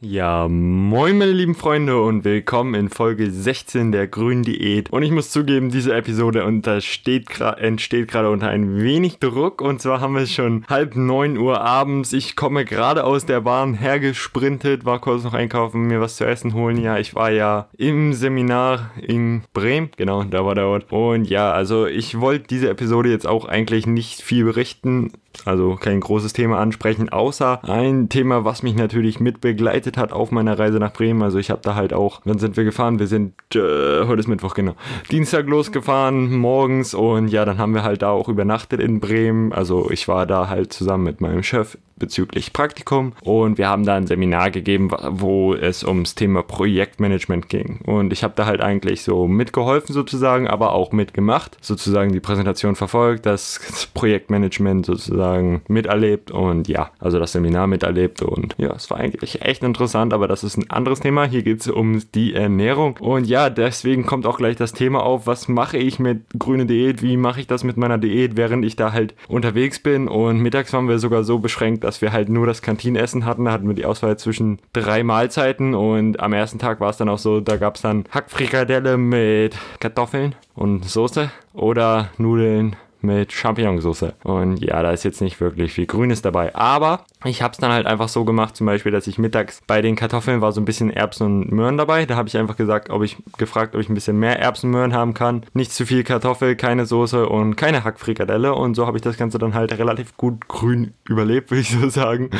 Ja, moin meine lieben Freunde und willkommen in Folge 16 der grünen Diät. Und ich muss zugeben, diese Episode entsteht gerade unter ein wenig Druck. Und zwar haben wir es schon halb neun Uhr abends. Ich komme gerade aus der Bahn hergesprintet, war kurz noch einkaufen, mir was zu essen holen. Ja, ich war ja im Seminar in Bremen. Genau, da war der Ort. Und ja, also ich wollte diese Episode jetzt auch eigentlich nicht viel berichten also kein großes Thema ansprechen, außer ein Thema, was mich natürlich mit begleitet hat auf meiner Reise nach Bremen. Also ich habe da halt auch, wann sind wir gefahren? Wir sind, äh, heute ist Mittwoch, genau, Dienstag losgefahren, morgens und ja, dann haben wir halt da auch übernachtet in Bremen. Also ich war da halt zusammen mit meinem Chef bezüglich Praktikum. Und wir haben da ein Seminar gegeben, wo es ums Thema Projektmanagement ging. Und ich habe da halt eigentlich so mitgeholfen sozusagen, aber auch mitgemacht, sozusagen die Präsentation verfolgt, das Projektmanagement sozusagen miterlebt und ja, also das Seminar miterlebt. Und ja, es war eigentlich echt interessant, aber das ist ein anderes Thema. Hier geht es um die Ernährung. Und ja, deswegen kommt auch gleich das Thema auf, was mache ich mit grüne Diät, wie mache ich das mit meiner Diät, während ich da halt unterwegs bin? Und mittags waren wir sogar so beschränkt, dass wir halt nur das Kantinenessen hatten. Da hatten wir die Auswahl zwischen drei Mahlzeiten und am ersten Tag war es dann auch so, da gab es dann Hackfrikadelle mit Kartoffeln und Soße oder Nudeln mit Champignonsauce. Und ja, da ist jetzt nicht wirklich viel Grünes dabei. Aber ich habe es dann halt einfach so gemacht, zum Beispiel, dass ich mittags bei den Kartoffeln war so ein bisschen Erbsen und Möhren dabei. Da habe ich einfach gesagt, ob ich gefragt, ob ich ein bisschen mehr Erbsen und Möhren haben kann. Nicht zu viel Kartoffel, keine Soße und keine Hackfrikadelle. Und so habe ich das Ganze dann halt relativ gut grün überlebt, würde ich so sagen.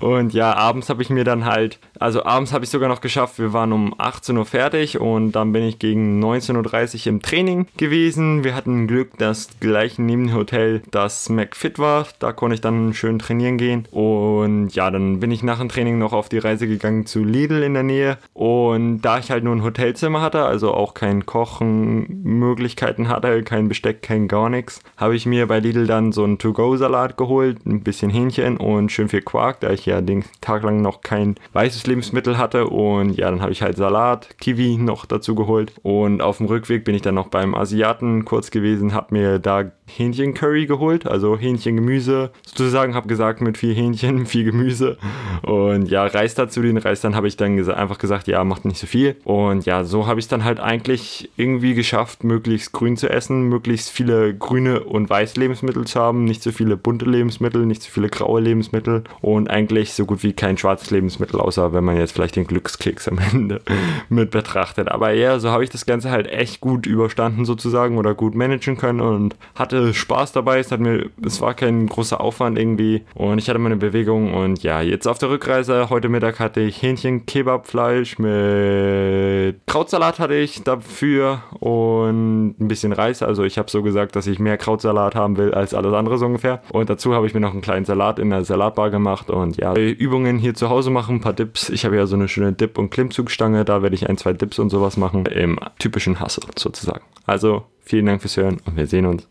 Und ja, abends habe ich mir dann halt, also abends habe ich sogar noch geschafft, wir waren um 18 Uhr fertig und dann bin ich gegen 19.30 Uhr im Training gewesen. Wir hatten Glück, dass gleich neben dem Hotel das McFit war. Da konnte ich dann schön trainieren gehen. Und ja, dann bin ich nach dem Training noch auf die Reise gegangen zu Lidl in der Nähe. Und da ich halt nur ein Hotelzimmer hatte, also auch kein Kochenmöglichkeiten hatte, kein Besteck, kein gar nichts, habe ich mir bei Lidl dann so einen To-Go-Salat geholt, ein bisschen Hähnchen und schön viel Quark, da ich ja den Tag lang noch kein weißes Lebensmittel hatte. Und ja, dann habe ich halt Salat, Kiwi noch dazu geholt. Und auf dem Rückweg bin ich dann noch beim Asiaten kurz gewesen, habe mir da Hähnchencurry geholt, also Hähnchengemüse sozusagen, habe gesagt mit viel Hähnchen, viel Gemüse. Und ja, Reis dazu, den Reis dann habe ich dann gesa einfach gesagt, ja, macht nicht so viel. Und ja, so habe ich es dann halt eigentlich irgendwie geschafft, möglichst grün zu essen, möglichst viele grüne und weiße Lebensmittel zu haben, nicht so viele bunte Lebensmittel, nicht so viele graue Lebensmittel und eigentlich so gut wie kein schwarzes Lebensmittel, außer wenn man jetzt vielleicht den Glückskeks am Ende mit betrachtet. Aber ja, so habe ich das Ganze halt echt gut überstanden sozusagen oder gut managen können und hatte hatte Spaß dabei, es hat mir, es war kein großer Aufwand irgendwie. Und ich hatte meine Bewegung und ja, jetzt auf der Rückreise, heute Mittag hatte ich Hähnchen, Kebabfleisch mit Krautsalat hatte ich dafür und ein bisschen Reis, also ich habe so gesagt, dass ich mehr Krautsalat haben will als alles andere so ungefähr. Und dazu habe ich mir noch einen kleinen Salat in der Salatbar gemacht und ja, Übungen hier zu Hause machen, ein paar Dips, ich habe ja so eine schöne Dip- und Klimmzugstange, da werde ich ein, zwei Dips und sowas machen, im typischen Hustle sozusagen. Also vielen Dank fürs Hören und wir sehen uns